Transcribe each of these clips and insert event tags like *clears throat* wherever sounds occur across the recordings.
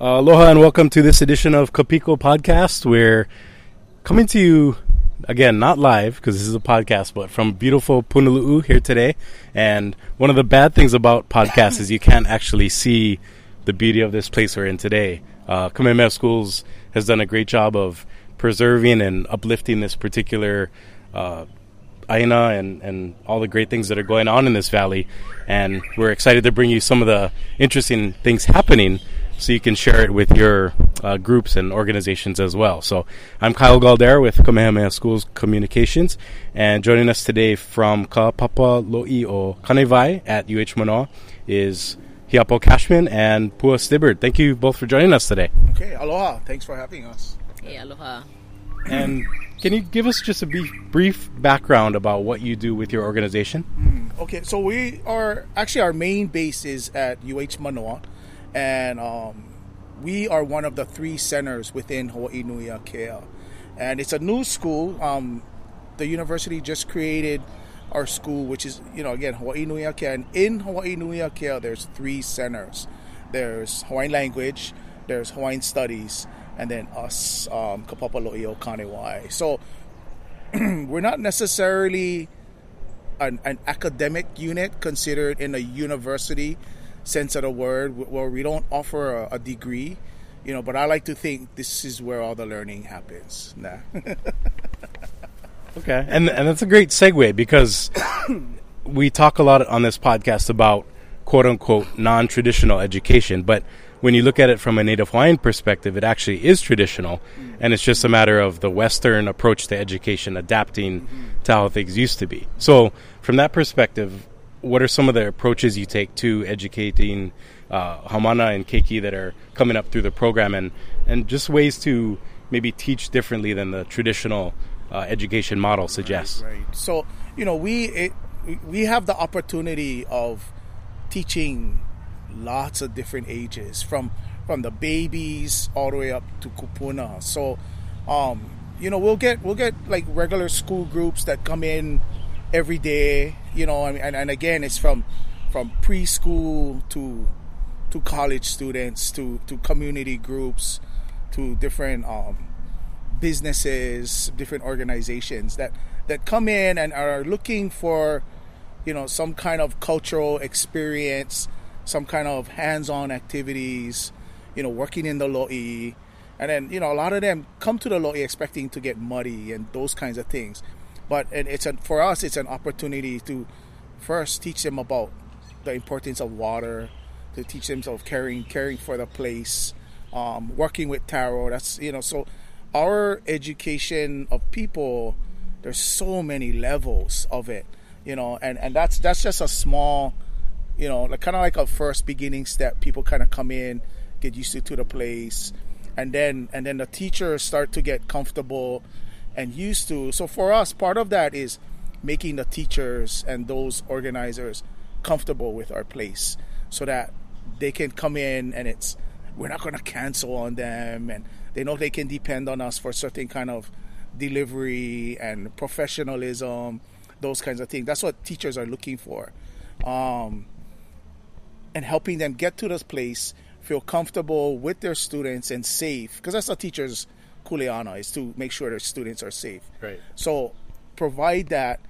Uh, aloha and welcome to this edition of Kapiko Podcast. We're coming to you again, not live because this is a podcast, but from beautiful Punalu'u here today. And one of the bad things about podcasts is you can't actually see the beauty of this place we're in today. Uh, Kamehameha Schools has done a great job of preserving and uplifting this particular uh, aina and, and all the great things that are going on in this valley. And we're excited to bring you some of the interesting things happening so you can share it with your uh, groups and organizations as well. So I'm Kyle Galder with Kamehameha Schools Communications, and joining us today from Ka Papa Lo'i o Kanewai at UH Manoa is Hiapo Cashman and Pua Stibbard. Thank you both for joining us today. Okay, aloha. Thanks for having us. Hey, aloha. And can you give us just a brief, brief background about what you do with your organization? Mm, okay, so we are actually our main base is at UH Manoa and um, we are one of the three centers within Hawaii Nui Akea. And it's a new school. Um, the university just created our school, which is, you know, again, Hawaii Nui Akea. And in Hawaii Nui Akea, there's three centers. There's Hawaiian language, there's Hawaiian studies, and then us, um, Kapapalo'i o Kanewai. So *clears throat* we're not necessarily an, an academic unit considered in a university sense of the word, where we don't offer a, a degree, you know. But I like to think this is where all the learning happens. Nah. *laughs* okay, and and that's a great segue because *coughs* we talk a lot on this podcast about quote unquote non traditional education, but when you look at it from a Native Hawaiian perspective, it actually is traditional, mm-hmm. and it's just a matter of the Western approach to education adapting mm-hmm. to how things used to be. So, from that perspective, what are some of the approaches you take to educating uh, Haumana and Keiki that are coming up through the program, and and just ways to maybe teach differently than the traditional uh, education model suggests. Right, right. So you know we it, we have the opportunity of teaching lots of different ages from from the babies all the way up to kupuna. So um, you know we'll get we'll get like regular school groups that come in every day you know and, and again it's from from preschool to to college students to to community groups to different um, businesses different organizations that that come in and are looking for you know some kind of cultural experience some kind of hands-on activities you know working in the lo'i and then you know a lot of them come to the lo'i expecting to get muddy and those kinds of things but and it's a, for us it's an opportunity to first teach them about the importance of water to teach them of caring caring for the place um, working with taro. that's you know so our education of people there's so many levels of it you know and and that's that's just a small you know like kind of like a first beginning step people kind of come in get used to, to the place and then and then the teachers start to get comfortable and used to. So for us, part of that is making the teachers and those organizers comfortable with our place so that they can come in and it's we're not going to cancel on them and they know they can depend on us for certain kind of delivery and professionalism those kinds of things that's what teachers are looking for um, and helping them get to this place feel comfortable with their students and safe because that's what teachers kuleana is to make sure their students are safe. Right. So provide that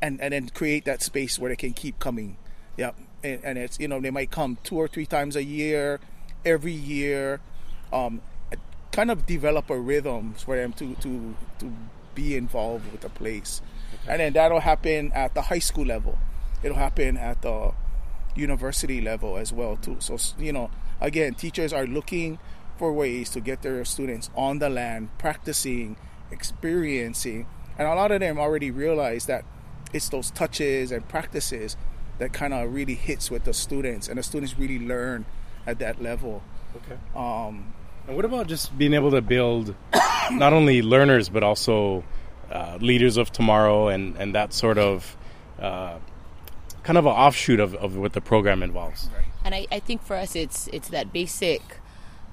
and and then create that space where they can keep coming. Yeah. And, and it's you know they might come two or three times a year, every year. Um, kind of develop a rhythm for them to to to be involved with the place. Okay. And then that'll happen at the high school level. It'll happen at the university level as well too. So you know, again, teachers are looking for ways to get their students on the land, practicing, experiencing. And a lot of them already realize that it's those touches and practices that kind of really hits with the students, and the students really learn at that level. Okay. Um, and what about just being able to build *coughs* not only learners but also uh, leaders of tomorrow and, and that sort of uh, kind of an offshoot of, of what the program involves? And I, I think for us, it's it's that basic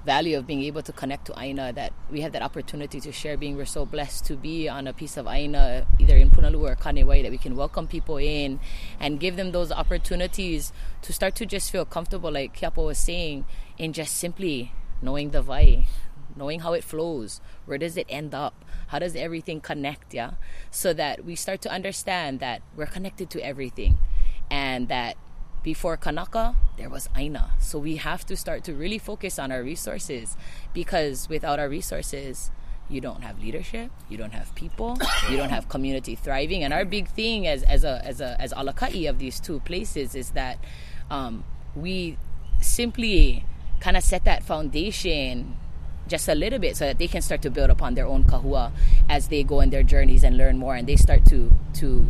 value of being able to connect to Aina that we have that opportunity to share being we're so blessed to be on a piece of Aina either in Punalu or Kanewai that we can welcome people in and give them those opportunities to start to just feel comfortable like Hiapo was saying in just simply knowing the vai knowing how it flows where does it end up how does everything connect yeah? So that we start to understand that we're connected to everything and that before Kanaka, there was Aina. So we have to start to really focus on our resources because without our resources, you don't have leadership, you don't have people, you don't have community thriving. And our big thing as, as a as a as alakai of these two places is that um, we simply kind of set that foundation just a little bit so that they can start to build upon their own kahua as they go in their journeys and learn more and they start to to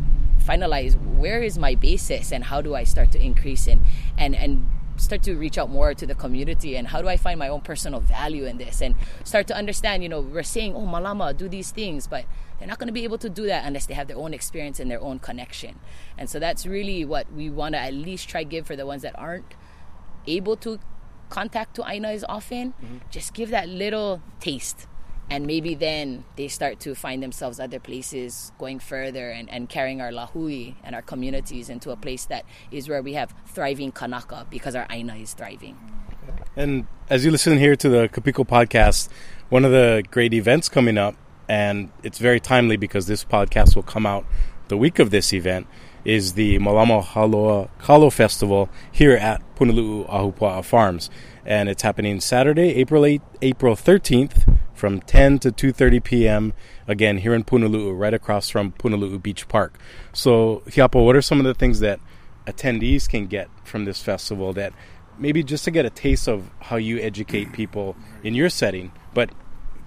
finalize where is my basis and how do I start to increase and and and start to reach out more to the community and how do I find my own personal value in this and start to understand, you know, we're saying, oh, Malama, do these things, but they're not going to be able to do that unless they have their own experience and their own connection. And so that's really what we want to at least try give for the ones that aren't able to contact to Aina as often. Mm-hmm. Just give that little taste and maybe then they start to find themselves other places going further and, and carrying our lahui and our communities into a place that is where we have thriving kanaka because our aina is thriving and as you listen here to the kapiko podcast one of the great events coming up and it's very timely because this podcast will come out the week of this event is the Malama Haloa Kalo Festival here at Punalu'u Ahupua'a Farms. And it's happening Saturday, April 8, April 13th from 10 to 2:30 p.m. again here in Punalu'u, right across from Punalu'u Beach Park. So, Hiapo, what are some of the things that attendees can get from this festival that maybe just to get a taste of how you educate people in your setting, but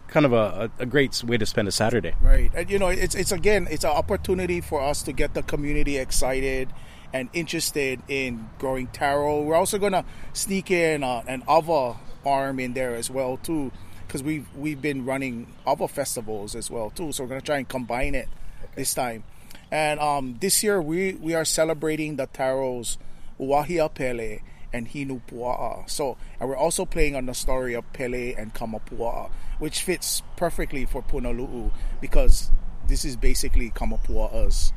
kind of a, a, great way to spend a Saturday. Right. And you know, it's it's again, it's an opportunity for us to get the community excited and interested in growing taro. We're also going to sneak in uh, an ava arm in there as well too because we've we've been running other festivals as well too. So we're gonna try and combine it okay. this time. And um, this year we we are celebrating the taros Wahia Pele and Hinu Pua'a. So and we're also playing on the story of Pele and Kamapua'a, which fits perfectly for Punalu'u because this is basically Kamapua'a's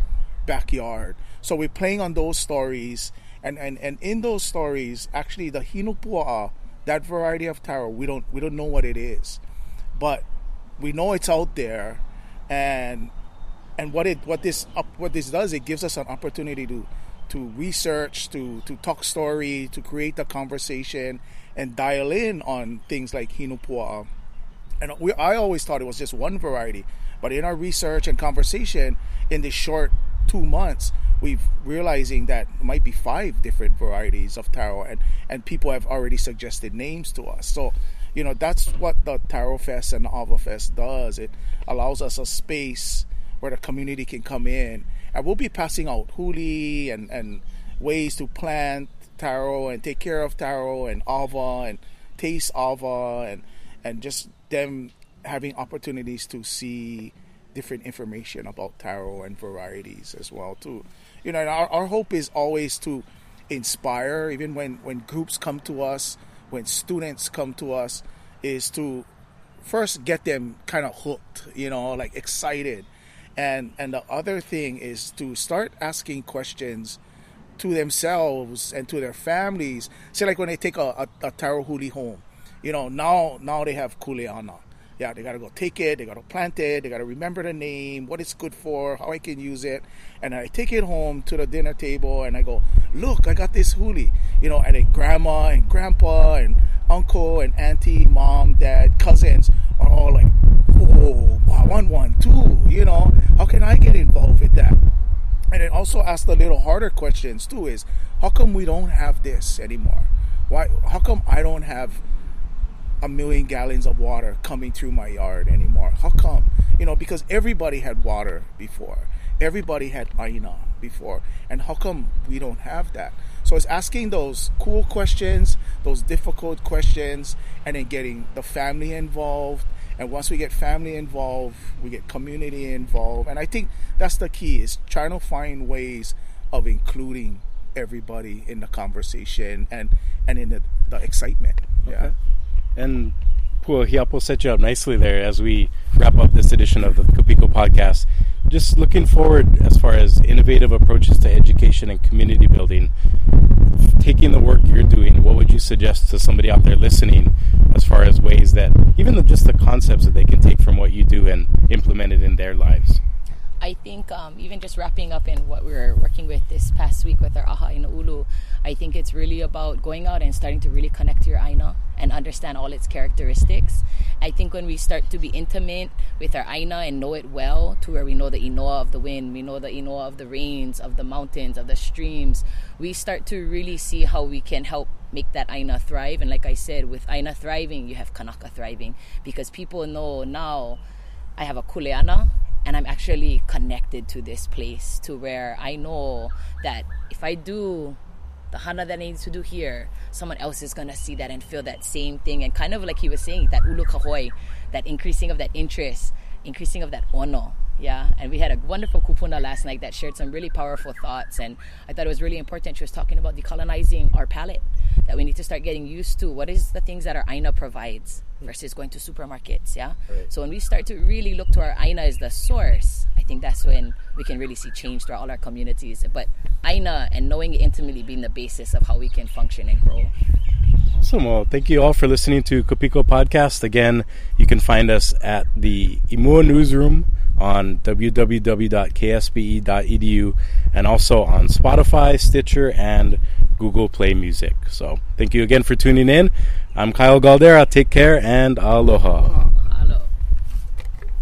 backyard. So we're playing on those stories and, and, and in those stories actually the Hinu Pua'a that variety of taro we don't we don't know what it is. But we know it's out there and and what it what this what this does it gives us an opportunity to to research to to talk story to create a conversation and dial in on things like hinupua. And we, I always thought it was just one variety but in our research and conversation in this short two months we've realizing that might be five different varieties of taro and and people have already suggested names to us. So you know that's what the taro fest and the ava fest does. It allows us a space where the community can come in and we'll be passing out huli and and ways to plant taro and take care of taro and ava and taste ava and and just them having opportunities to see different information about taro and varieties as well too you know, our, our hope is always to inspire, even when, when groups come to us, when students come to us, is to first get them kind of hooked, you know, like excited. And and the other thing is to start asking questions to themselves and to their families. Say like when they take a, a, a taro huli home, you know, now now they have kuleana yeah, they gotta go take it, they gotta plant it, they gotta remember the name, what it's good for, how I can use it, and I take it home to the dinner table and I go, look, I got this huli, you know, and then grandma and grandpa and uncle and auntie, mom, dad, cousins are all like, oh, I want one too, you know, how can I get involved with that? And it also ask the little harder questions too: is how come we don't have this anymore? Why? How come I don't have a million gallons of water coming through my yard anymore. How come? You know, because everybody had water before. Everybody had aina before. And how come we don't have that? So it's asking those cool questions, those difficult questions, and then getting the family involved. And once we get family involved, we get community involved. And I think that's the key is trying to find ways of including everybody in the conversation and and in the, the excitement. Okay. Yeah. And Well, Hiapo set you up nicely there as we wrap up this edition of the Kapiko podcast. Just looking forward as far as innovative approaches to education and community building. Taking the work you're doing, what would you suggest to somebody out there listening as far as ways that, even just the concepts that they can take from what you do and implement it in their lives? I think um, even just wrapping up in what we were working with this past week with our AHA in Ulu, I think it's really about going out and starting to really connect to your Aina and understand all its characteristics. I think when we start to be intimate with our Aina and know it well, to where we know the Inoa of the wind, we know the Inoa of the rains, of the mountains, of the streams, we start to really see how we can help make that Aina thrive. And like I said, with Aina thriving, you have Kanaka thriving because people know now I have a Kuleana and I'm actually connected to this place to where I know that if I do the hana that I need to do here, someone else is gonna see that and feel that same thing. And kind of like he was saying, that ulu kahoi, that increasing of that interest, increasing of that ono. Yeah, and we had a wonderful kupuna last night that shared some really powerful thoughts, and I thought it was really important. She was talking about decolonizing our palate, that we need to start getting used to what is the things that our aina provides versus going to supermarkets. Yeah. Right. So when we start to really look to our aina as the source, I think that's when we can really see change throughout all our communities. But aina and knowing it intimately being the basis of how we can function and grow. Awesome. Well, thank you all for listening to Kopiko Podcast. Again, you can find us at the Imua Newsroom on www.ksbe.edu and also on Spotify, Stitcher, and Google Play Music. So, thank you again for tuning in. I'm Kyle Galdera. Take care and aloha.